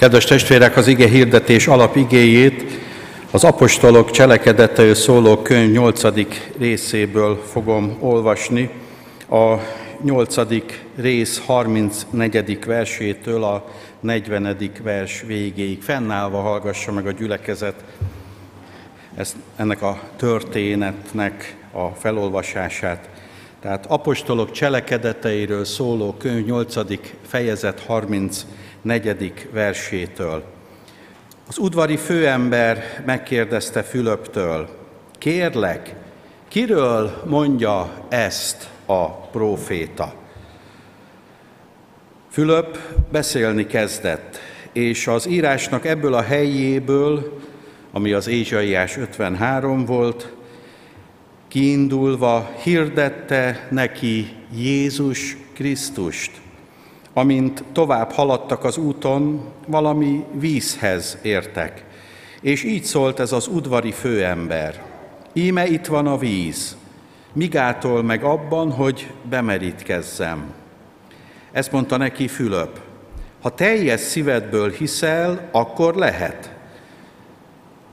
Kedves testvérek, az ige hirdetés alapigéjét az apostolok cselekedetei szóló könyv 8. részéből fogom olvasni, a 8. rész 34. versétől a 40. vers végéig. Fennállva hallgassa meg a gyülekezet ezt, ennek a történetnek a felolvasását. Tehát apostolok cselekedeteiről szóló könyv 8. fejezet 34. versétől. Az udvari főember megkérdezte Fülöptől, kérlek, kiről mondja ezt a próféta? Fülöp beszélni kezdett, és az írásnak ebből a helyéből, ami az Ézsaiás 53 volt, kiindulva hirdette neki Jézus Krisztust. Amint tovább haladtak az úton, valami vízhez értek. És így szólt ez az udvari főember. Íme itt van a víz, migától meg abban, hogy bemerítkezzem. Ezt mondta neki Fülöp. Ha teljes szívedből hiszel, akkor lehet.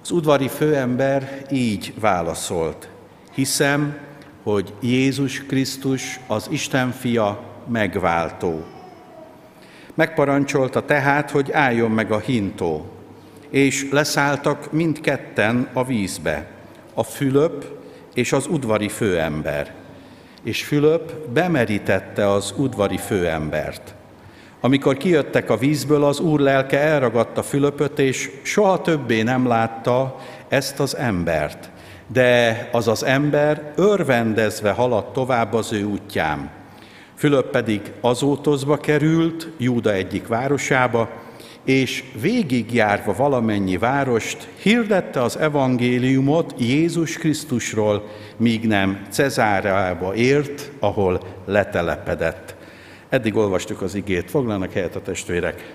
Az udvari főember így válaszolt. Hiszem, hogy Jézus Krisztus az Isten fia megváltó. Megparancsolta tehát, hogy álljon meg a hintó, és leszálltak mindketten a vízbe, a Fülöp és az udvari főember. És Fülöp bemerítette az udvari főembert. Amikor kijöttek a vízből, az úr lelke elragadta Fülöpöt, és soha többé nem látta ezt az embert, de az az ember örvendezve haladt tovább az ő útján. Fülöp pedig azótozba került, Júda egyik városába, és végigjárva valamennyi várost hirdette az evangéliumot Jézus Krisztusról, míg nem Cezárába ért, ahol letelepedett. Eddig olvastuk az igét, foglalnak helyet a testvérek.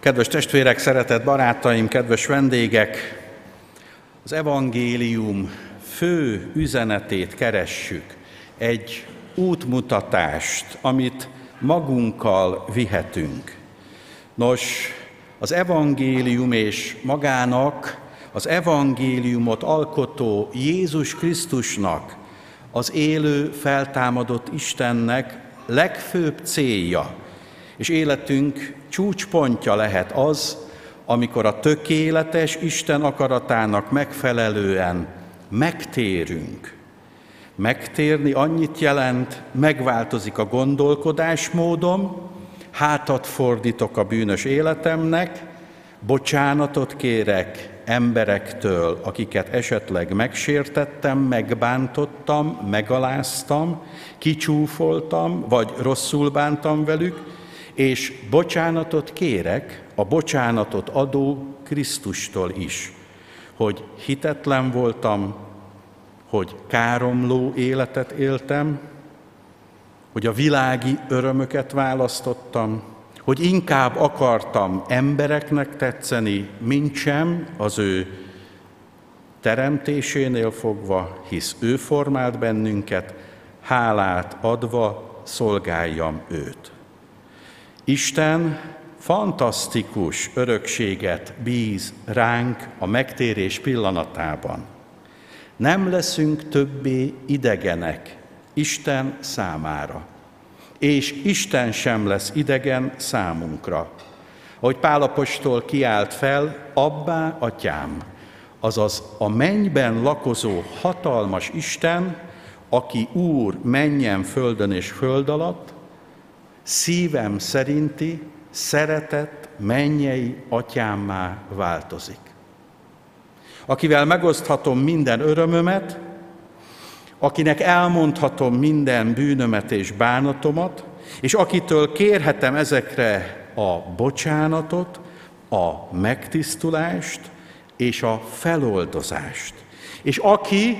Kedves testvérek, szeretett barátaim, kedves vendégek, az evangélium fő üzenetét keressük, egy útmutatást, amit magunkkal vihetünk. Nos, az evangélium és magának az evangéliumot alkotó Jézus Krisztusnak, az élő, feltámadott Istennek legfőbb célja, és életünk csúcspontja lehet az, amikor a tökéletes Isten akaratának megfelelően megtérünk. Megtérni annyit jelent, megváltozik a gondolkodásmódom, hátat fordítok a bűnös életemnek, bocsánatot kérek emberektől, akiket esetleg megsértettem, megbántottam, megaláztam, kicsúfoltam, vagy rosszul bántam velük, és bocsánatot kérek, a bocsánatot adó Krisztustól is, hogy hitetlen voltam, hogy káromló életet éltem, hogy a világi örömöket választottam, hogy inkább akartam embereknek tetszeni, mint sem az ő teremtésénél fogva, hisz ő formált bennünket, hálát adva szolgáljam őt. Isten fantasztikus örökséget bíz ránk a megtérés pillanatában. Nem leszünk többé idegenek Isten számára és Isten sem lesz idegen számunkra. Ahogy Pálapostól kiált fel, abbá, atyám, azaz a mennyben lakozó hatalmas Isten, aki Úr menjen földön és föld alatt, szívem szerinti, szeretett, mennyei atyámmá változik. Akivel megoszthatom minden örömömet, akinek elmondhatom minden bűnömet és bánatomat, és akitől kérhetem ezekre a bocsánatot, a megtisztulást és a feloldozást. És aki,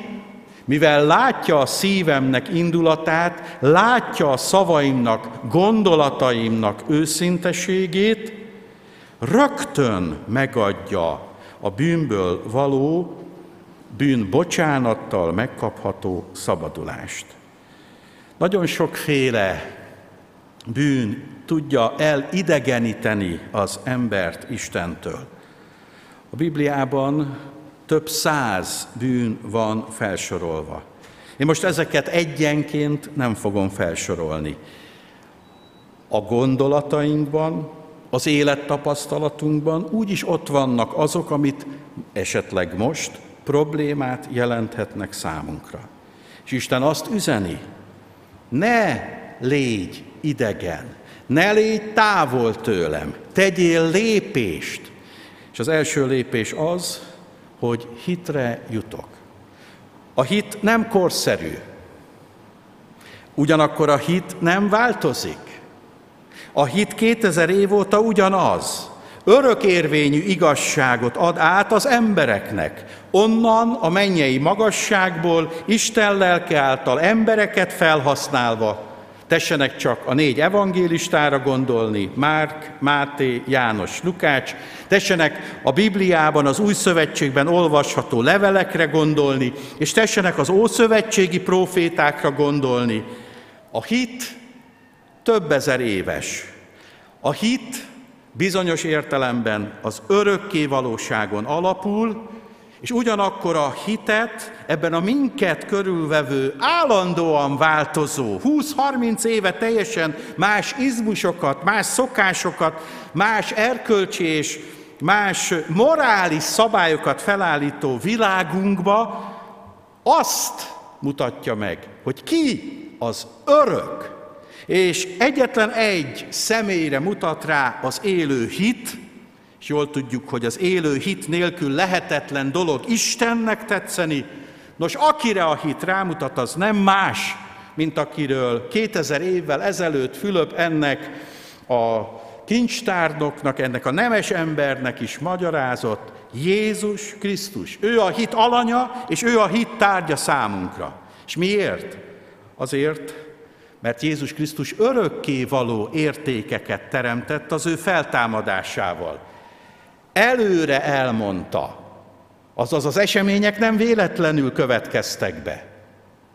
mivel látja a szívemnek indulatát, látja a szavaimnak, gondolataimnak őszinteségét, rögtön megadja a bűnből való bűn bocsánattal megkapható szabadulást. Nagyon sokféle bűn tudja elidegeníteni az embert Istentől. A Bibliában több száz bűn van felsorolva. Én most ezeket egyenként nem fogom felsorolni. A gondolatainkban, az élettapasztalatunkban úgyis ott vannak azok, amit esetleg most problémát jelenthetnek számunkra. És Isten azt üzeni, ne légy idegen, ne légy távol tőlem, tegyél lépést. És az első lépés az, hogy hitre jutok. A hit nem korszerű, ugyanakkor a hit nem változik. A hit 2000 év óta ugyanaz. Örökérvényű igazságot ad át az embereknek. Onnan a mennyei magasságból, Isten lelke által embereket felhasználva, tessenek csak a négy evangélistára gondolni, Márk, Máté, János, Lukács, tessenek a Bibliában, az Új Szövetségben olvasható levelekre gondolni, és tessenek az Ószövetségi profétákra gondolni. A hit több ezer éves. A hit bizonyos értelemben az örökké valóságon alapul, és ugyanakkor a hitet ebben a minket körülvevő, állandóan változó, 20-30 éve teljesen más izmusokat, más szokásokat, más erkölcsi és más morális szabályokat felállító világunkba azt mutatja meg, hogy ki az örök, és egyetlen egy személyre mutat rá az élő hit, és jól tudjuk, hogy az élő hit nélkül lehetetlen dolog Istennek tetszeni. Nos, akire a hit rámutat, az nem más, mint akiről 2000 évvel ezelőtt Fülöp ennek a kincstárnoknak, ennek a nemes embernek is magyarázott, Jézus Krisztus. Ő a hit alanya, és ő a hit tárgya számunkra. És miért? Azért, mert Jézus Krisztus örökké való értékeket teremtett az ő feltámadásával előre elmondta. Azaz az események nem véletlenül következtek be.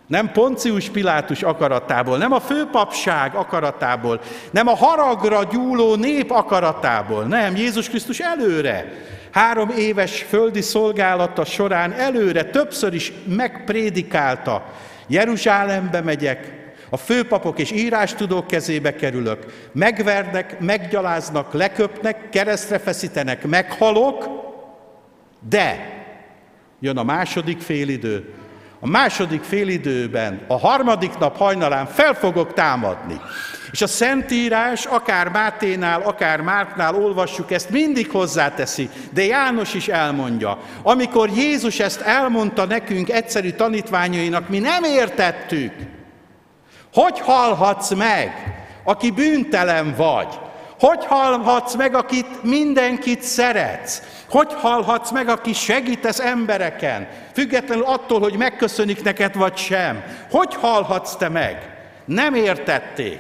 Nem Poncius Pilátus akaratából, nem a főpapság akaratából, nem a haragra gyúló nép akaratából, nem, Jézus Krisztus előre, három éves földi szolgálata során előre többször is megprédikálta, Jeruzsálembe megyek, a főpapok és írástudók kezébe kerülök, megvernek, meggyaláznak, leköpnek, keresztre feszítenek, meghalok, de jön a második félidő, a második félidőben, a harmadik nap hajnalán fel fogok támadni. És a Szentírás, akár Máténál, akár Márknál olvassuk, ezt mindig hozzáteszi, de János is elmondja. Amikor Jézus ezt elmondta nekünk egyszerű tanítványainak, mi nem értettük. Hogy halhatsz meg, aki bűntelen vagy? Hogy halhatsz meg, akit mindenkit szeretsz? Hogy halhatsz meg, aki segítesz embereken, függetlenül attól, hogy megköszönik neked vagy sem? Hogy halhatsz te meg? Nem értették.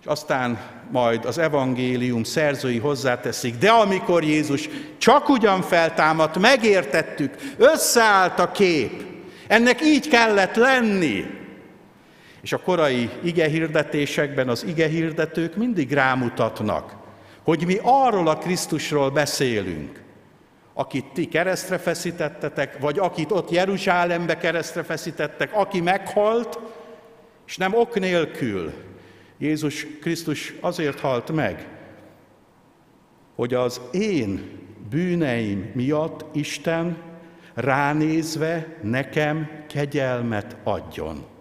És aztán majd az evangélium szerzői hozzáteszik, de amikor Jézus csak ugyan feltámadt, megértettük, összeállt a kép. Ennek így kellett lenni. És a korai igehirdetésekben az igehirdetők mindig rámutatnak, hogy mi arról a Krisztusról beszélünk, akit ti keresztre feszítettetek, vagy akit ott Jeruzsálembe keresztre feszítettek, aki meghalt, és nem ok nélkül. Jézus Krisztus azért halt meg, hogy az én bűneim miatt Isten ránézve nekem kegyelmet adjon.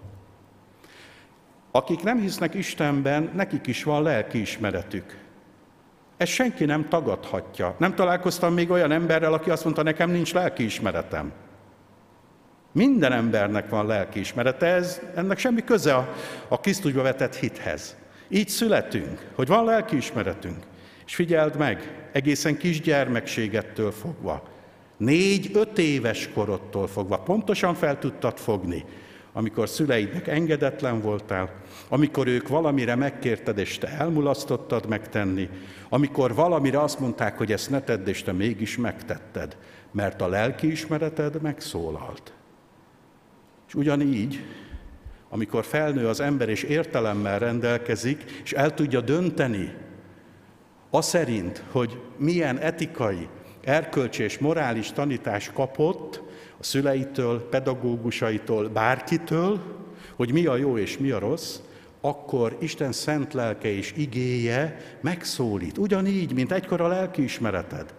Akik nem hisznek Istenben, nekik is van lelkiismeretük. Ezt senki nem tagadhatja. Nem találkoztam még olyan emberrel, aki azt mondta, nekem nincs lelkiismeretem. Minden embernek van lelkiismerete, ez, ennek semmi köze a, a Krisztusba vetett hithez. Így születünk, hogy van lelkiismeretünk. És figyeld meg, egészen kisgyermekségettől fogva, négy-öt éves korodtól fogva, pontosan fel tudtad fogni, amikor szüleidnek engedetlen voltál, amikor ők valamire megkérted, és te elmulasztottad megtenni, amikor valamire azt mondták, hogy ezt ne tedd, és te mégis megtetted, mert a lelki ismereted megszólalt. És ugyanígy amikor felnő az ember és értelemmel rendelkezik, és el tudja dönteni, a szerint, hogy milyen etikai, erkölcsi és morális tanítás kapott a szüleitől, pedagógusaitól, bárkitől, hogy mi a jó és mi a rossz, akkor Isten szent lelke és igéje megszólít. Ugyanígy, mint egykor a lelkiismereted.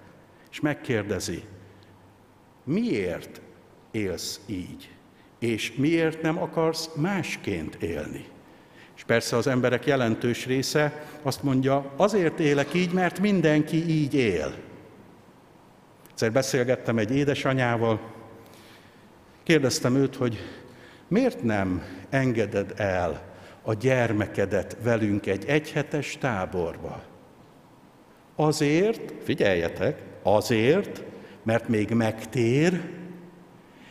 És megkérdezi, miért élsz így? És miért nem akarsz másként élni? És persze az emberek jelentős része azt mondja, azért élek így, mert mindenki így él. Egyszer beszélgettem egy édesanyával, kérdeztem őt, hogy miért nem engeded el a gyermekedet velünk egy egyhetes táborba? Azért, figyeljetek, azért, mert még megtér,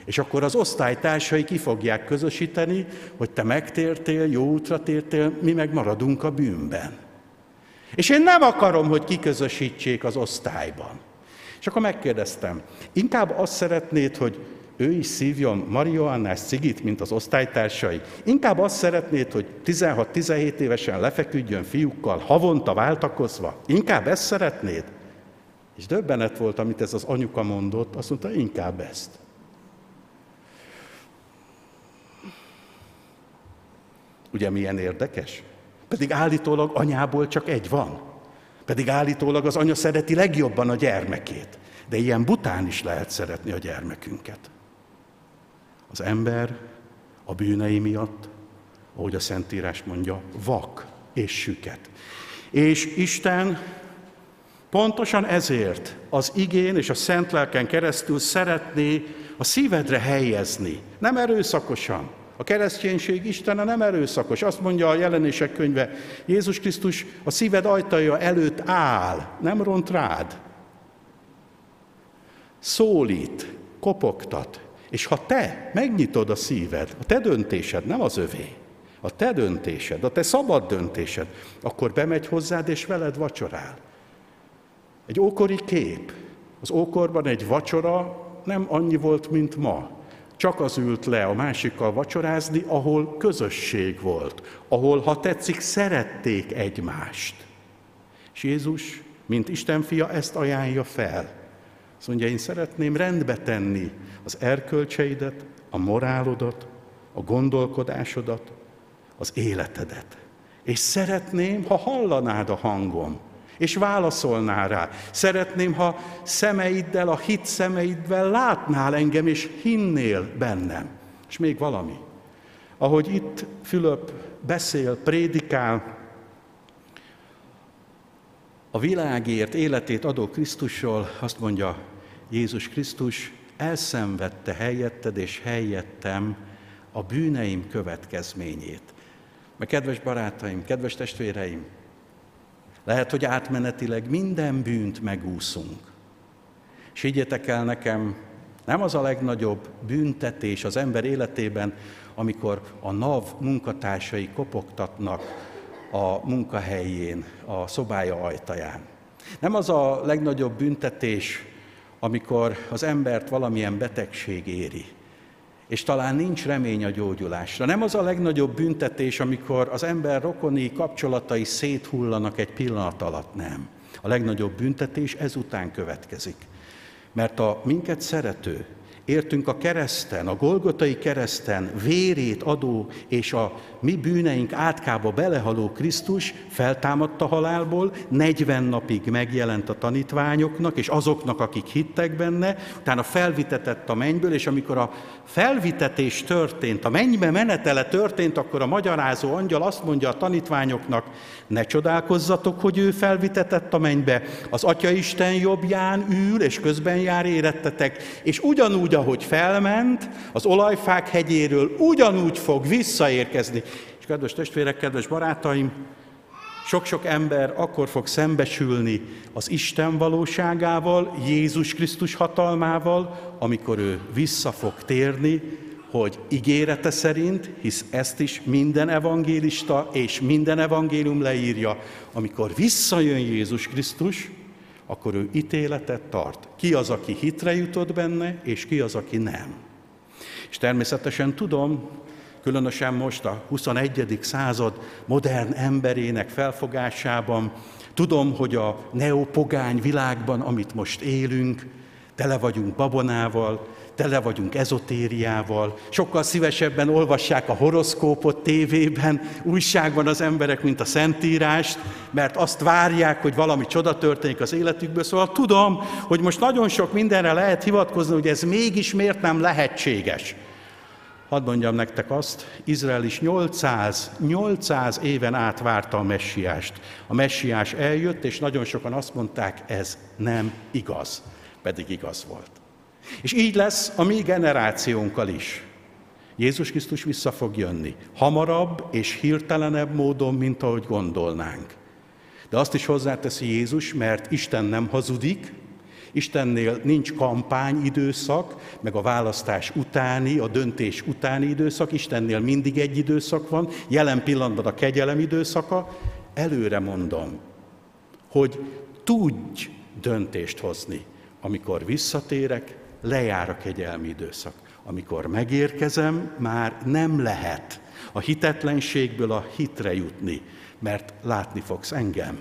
és akkor az osztálytársai ki fogják közösíteni, hogy te megtértél, jó útra tértél, mi meg maradunk a bűnben. És én nem akarom, hogy kiközösítsék az osztályban. És akkor megkérdeztem, inkább azt szeretnéd, hogy ő is szívjon marihuánás cigit, mint az osztálytársai. Inkább azt szeretnéd, hogy 16-17 évesen lefeküdjön fiúkkal, havonta váltakozva. Inkább ezt szeretnéd? És döbbenet volt, amit ez az anyuka mondott, azt mondta, inkább ezt. Ugye milyen érdekes? Pedig állítólag anyából csak egy van. Pedig állítólag az anya szereti legjobban a gyermekét. De ilyen bután is lehet szeretni a gyermekünket. Az ember a bűnei miatt, ahogy a Szentírás mondja, vak és süket. És Isten pontosan ezért az igén és a szent lelken keresztül szeretné a szívedre helyezni, nem erőszakosan, a kereszténység Istene nem erőszakos. Azt mondja a jelenések könyve, Jézus Krisztus a szíved ajtaja előtt áll, nem ront rád. Szólít, kopogtat, és ha te megnyitod a szíved, a te döntésed, nem az övé, a te döntésed, a te szabad döntésed, akkor bemegy hozzád, és veled vacsorál. Egy ókori kép. Az ókorban egy vacsora nem annyi volt, mint ma csak az ült le a másikkal vacsorázni, ahol közösség volt, ahol, ha tetszik, szerették egymást. És Jézus, mint Isten fia, ezt ajánlja fel. Azt mondja, én szeretném rendbe tenni az erkölcseidet, a morálodat, a gondolkodásodat, az életedet. És szeretném, ha hallanád a hangom, és válaszolnál rá. Szeretném, ha szemeiddel, a hit szemeiddel látnál engem, és hinnél bennem. És még valami. Ahogy itt Fülöp beszél, prédikál, a világért életét adó Krisztusról azt mondja Jézus Krisztus, elszenvedte helyetted és helyettem a bűneim következményét. Mert kedves barátaim, kedves testvéreim, lehet, hogy átmenetileg minden bűnt megúszunk. És higgyetek el nekem, nem az a legnagyobb büntetés az ember életében, amikor a NAV munkatársai kopogtatnak a munkahelyén, a szobája ajtaján. Nem az a legnagyobb büntetés, amikor az embert valamilyen betegség éri és talán nincs remény a gyógyulásra. Nem az a legnagyobb büntetés, amikor az ember rokoni kapcsolatai széthullanak egy pillanat alatt, nem. A legnagyobb büntetés ezután következik. Mert a minket szerető, értünk a kereszten, a Golgotai kereszten vérét adó és a mi bűneink átkába belehaló Krisztus feltámadta halálból, 40 napig megjelent a tanítványoknak, és azoknak, akik hittek benne, utána felvitetett a mennyből, és amikor a felvitetés történt, a mennybe menetele történt, akkor a magyarázó angyal azt mondja a tanítványoknak, ne csodálkozzatok, hogy ő felvitetett a mennybe, az Atya Isten jobbján ül, és közben jár érettetek, és ugyanúgy, ahogy felment az olajfák hegyéről, ugyanúgy fog visszaérkezni. És kedves testvérek, kedves barátaim, sok-sok ember akkor fog szembesülni az Isten valóságával, Jézus Krisztus hatalmával, amikor ő vissza fog térni, hogy ígérete szerint, hisz ezt is minden evangélista és minden evangélium leírja, amikor visszajön Jézus Krisztus, akkor ő ítéletet tart. Ki az, aki hitre jutott benne, és ki az, aki nem. És természetesen tudom, különösen most a 21. század modern emberének felfogásában. Tudom, hogy a neopogány világban, amit most élünk, tele vagyunk babonával, tele vagyunk ezotériával, sokkal szívesebben olvassák a horoszkópot tévében, újságban az emberek, mint a Szentírást, mert azt várják, hogy valami csoda történik az életükből. Szóval tudom, hogy most nagyon sok mindenre lehet hivatkozni, hogy ez mégis miért nem lehetséges. Hadd mondjam nektek azt, Izrael is 800, 800 éven át várta a messiást. A messiás eljött, és nagyon sokan azt mondták, ez nem igaz, pedig igaz volt. És így lesz a mi generációnkkal is. Jézus Krisztus vissza fog jönni. Hamarabb és hirtelenebb módon, mint ahogy gondolnánk. De azt is hozzáteszi Jézus, mert Isten nem hazudik, Istennél nincs kampány időszak, meg a választás utáni, a döntés utáni időszak, Istennél mindig egy időszak van, jelen pillanatban a kegyelem időszaka, előre mondom, hogy tudj döntést hozni. Amikor visszatérek, lejár a kegyelmi időszak. Amikor megérkezem, már nem lehet a hitetlenségből a hitre jutni, mert látni fogsz engem.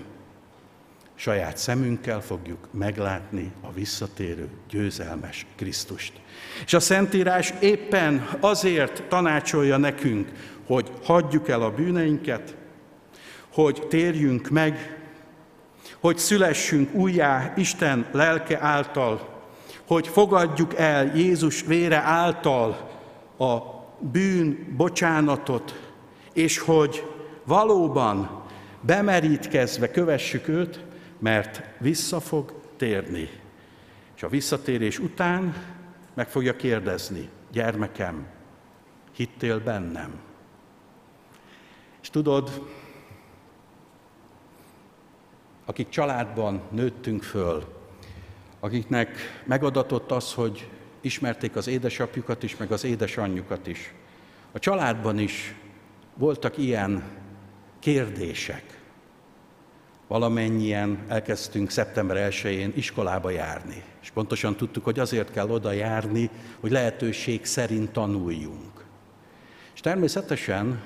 Saját szemünkkel fogjuk meglátni a visszatérő, győzelmes Krisztust. És a Szentírás éppen azért tanácsolja nekünk, hogy hagyjuk el a bűneinket, hogy térjünk meg, hogy szülessünk újjá Isten lelke által, hogy fogadjuk el Jézus vére által a bűn bocsánatot, és hogy valóban bemerítkezve kövessük őt, mert vissza fog térni. És a visszatérés után meg fogja kérdezni, gyermekem, hittél bennem? És tudod, akik családban nőttünk föl, akiknek megadatott az, hogy ismerték az édesapjukat is, meg az édesanyjukat is. A családban is voltak ilyen kérdések. Valamennyien elkezdtünk szeptember 1-én iskolába járni, és pontosan tudtuk, hogy azért kell oda járni, hogy lehetőség szerint tanuljunk. És természetesen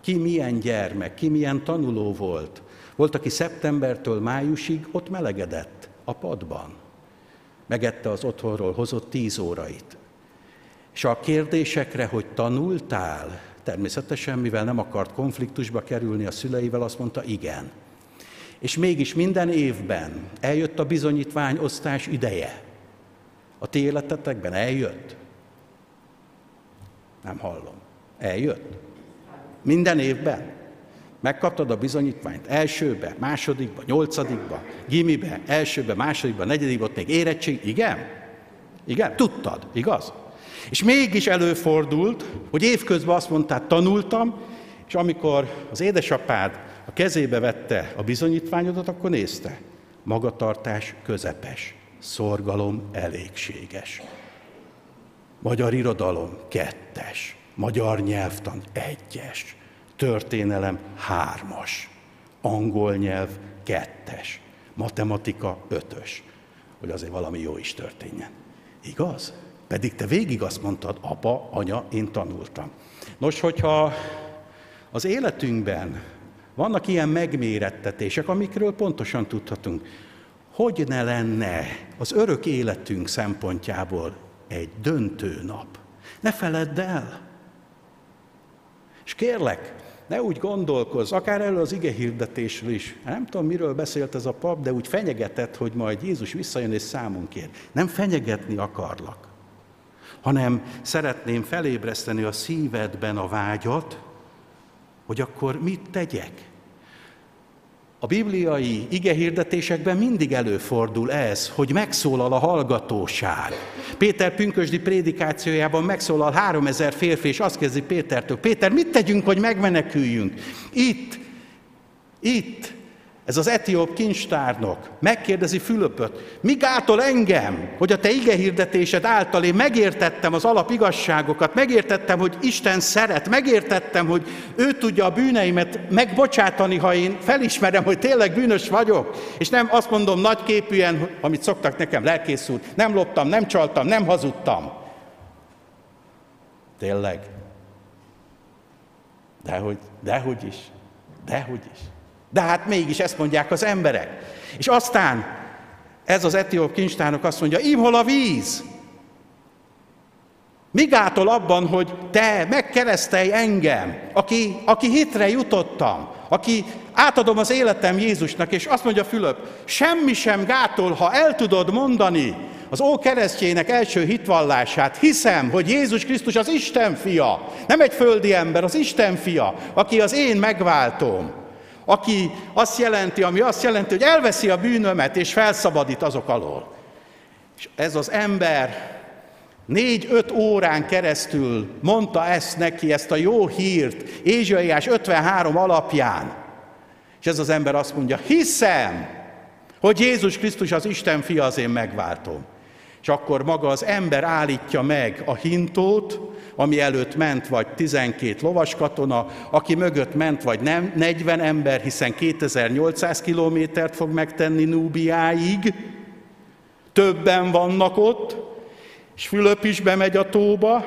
ki milyen gyermek, ki milyen tanuló volt. Volt, aki szeptembertől májusig ott melegedett a padban megette az otthonról hozott tíz órait. És a kérdésekre, hogy tanultál, természetesen, mivel nem akart konfliktusba kerülni a szüleivel, azt mondta igen. És mégis minden évben eljött a bizonyítványosztás ideje. A ti életetekben eljött? Nem hallom. Eljött? Minden évben? Megkaptad a bizonyítványt elsőbe, másodikba, nyolcadikba, gimibe, elsőbe, másodikba, negyedikbe, ott még érettség. Igen? Igen? Tudtad, igaz? És mégis előfordult, hogy évközben azt mondtad, tanultam, és amikor az édesapád a kezébe vette a bizonyítványodat, akkor nézte. Magatartás közepes, szorgalom elégséges. Magyar irodalom kettes, magyar nyelvtan egyes, történelem hármas, angol nyelv kettes, matematika ötös, hogy azért valami jó is történjen. Igaz? Pedig te végig azt mondtad, apa, anya, én tanultam. Nos, hogyha az életünkben vannak ilyen megmérettetések, amikről pontosan tudhatunk, hogy ne lenne az örök életünk szempontjából egy döntő nap. Ne feledd el. És kérlek, ne úgy gondolkozz, akár elő az ige hirdetésről is. Nem tudom, miről beszélt ez a pap, de úgy fenyegetett, hogy majd Jézus visszajön és számon kér. Nem fenyegetni akarlak, hanem szeretném felébreszteni a szívedben a vágyat, hogy akkor mit tegyek. A bibliai igehirdetésekben mindig előfordul ez, hogy megszólal a hallgatóság. Péter pünkösdi prédikációjában megszólal három ezer férfi, és azt kezdi Pétertől, Péter, mit tegyünk, hogy megmeneküljünk? Itt, itt, ez az etióp kincstárnok megkérdezi Fülöpöt, mi gátol engem, hogy a te ige hirdetésed által én megértettem az alapigazságokat, megértettem, hogy Isten szeret, megértettem, hogy ő tudja a bűneimet megbocsátani, ha én felismerem, hogy tényleg bűnös vagyok, és nem azt mondom nagyképűen, amit szoktak nekem lelkész úr, nem loptam, nem csaltam, nem hazudtam. Tényleg. Dehogy, dehogy is, dehogy is. De hát mégis ezt mondják az emberek. És aztán ez az etióp kincstárnok azt mondja, imhol a víz? Mi gátol abban, hogy te megkeresztelj engem, aki, aki hitre jutottam, aki átadom az életem Jézusnak, és azt mondja Fülöp, semmi sem gátol, ha el tudod mondani az ó keresztjének első hitvallását. Hiszem, hogy Jézus Krisztus az Isten fia, nem egy földi ember, az Isten fia, aki az én megváltom, aki azt jelenti, ami azt jelenti, hogy elveszi a bűnömet és felszabadít azok alól. És ez az ember Négy-öt órán keresztül mondta ezt neki, ezt a jó hírt, Ézsaiás 53 alapján. És ez az ember azt mondja, hiszem, hogy Jézus Krisztus az Isten fia, az én megváltom. És akkor maga az ember állítja meg a hintót, ami előtt ment vagy 12 lovaskatona, aki mögött ment vagy nem 40 ember, hiszen 2800 kilométert fog megtenni Núbiáig, többen vannak ott, és Fülöp is bemegy a tóba,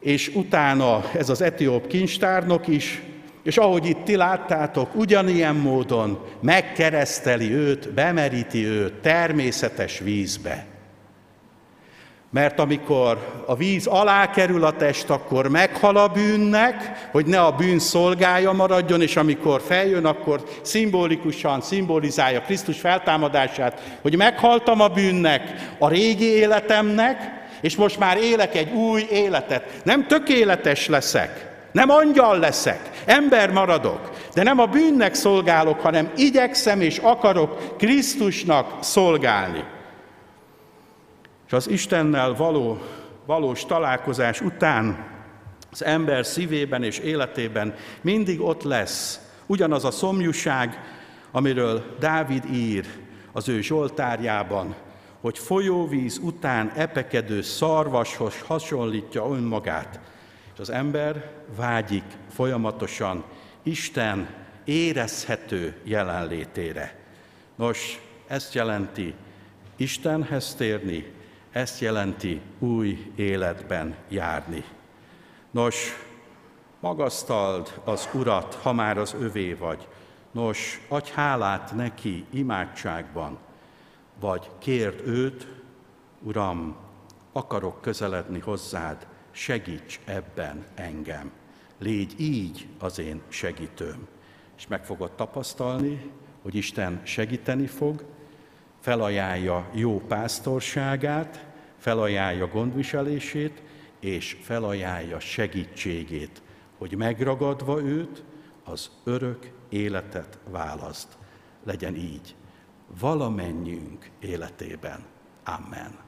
és utána ez az etióp kincstárnok is, és ahogy itt ti láttátok, ugyanilyen módon megkereszteli őt, bemeríti őt természetes vízbe. Mert amikor a víz alá kerül a test, akkor meghal a bűnnek, hogy ne a bűn szolgája maradjon, és amikor feljön, akkor szimbolikusan szimbolizálja Krisztus feltámadását, hogy meghaltam a bűnnek, a régi életemnek, és most már élek egy új életet. Nem tökéletes leszek, nem angyal leszek, ember maradok, de nem a bűnnek szolgálok, hanem igyekszem és akarok Krisztusnak szolgálni. És az Istennel való, valós találkozás után az ember szívében és életében mindig ott lesz ugyanaz a szomjúság, amiről Dávid ír az ő Zsoltárjában, hogy folyóvíz után epekedő szarvashoz hasonlítja önmagát, az ember vágyik folyamatosan Isten érezhető jelenlétére. Nos, ezt jelenti Istenhez térni, ezt jelenti új életben járni. Nos, magasztald az Urat, ha már az övé vagy. Nos, adj hálát neki imádságban, vagy kérd őt, Uram, akarok közeledni hozzád, segíts ebben engem. Légy így az én segítőm. És meg fogod tapasztalni, hogy Isten segíteni fog, felajánlja jó pásztorságát, felajánlja gondviselését, és felajánlja segítségét, hogy megragadva őt, az örök életet választ. Legyen így valamennyünk életében. Amen.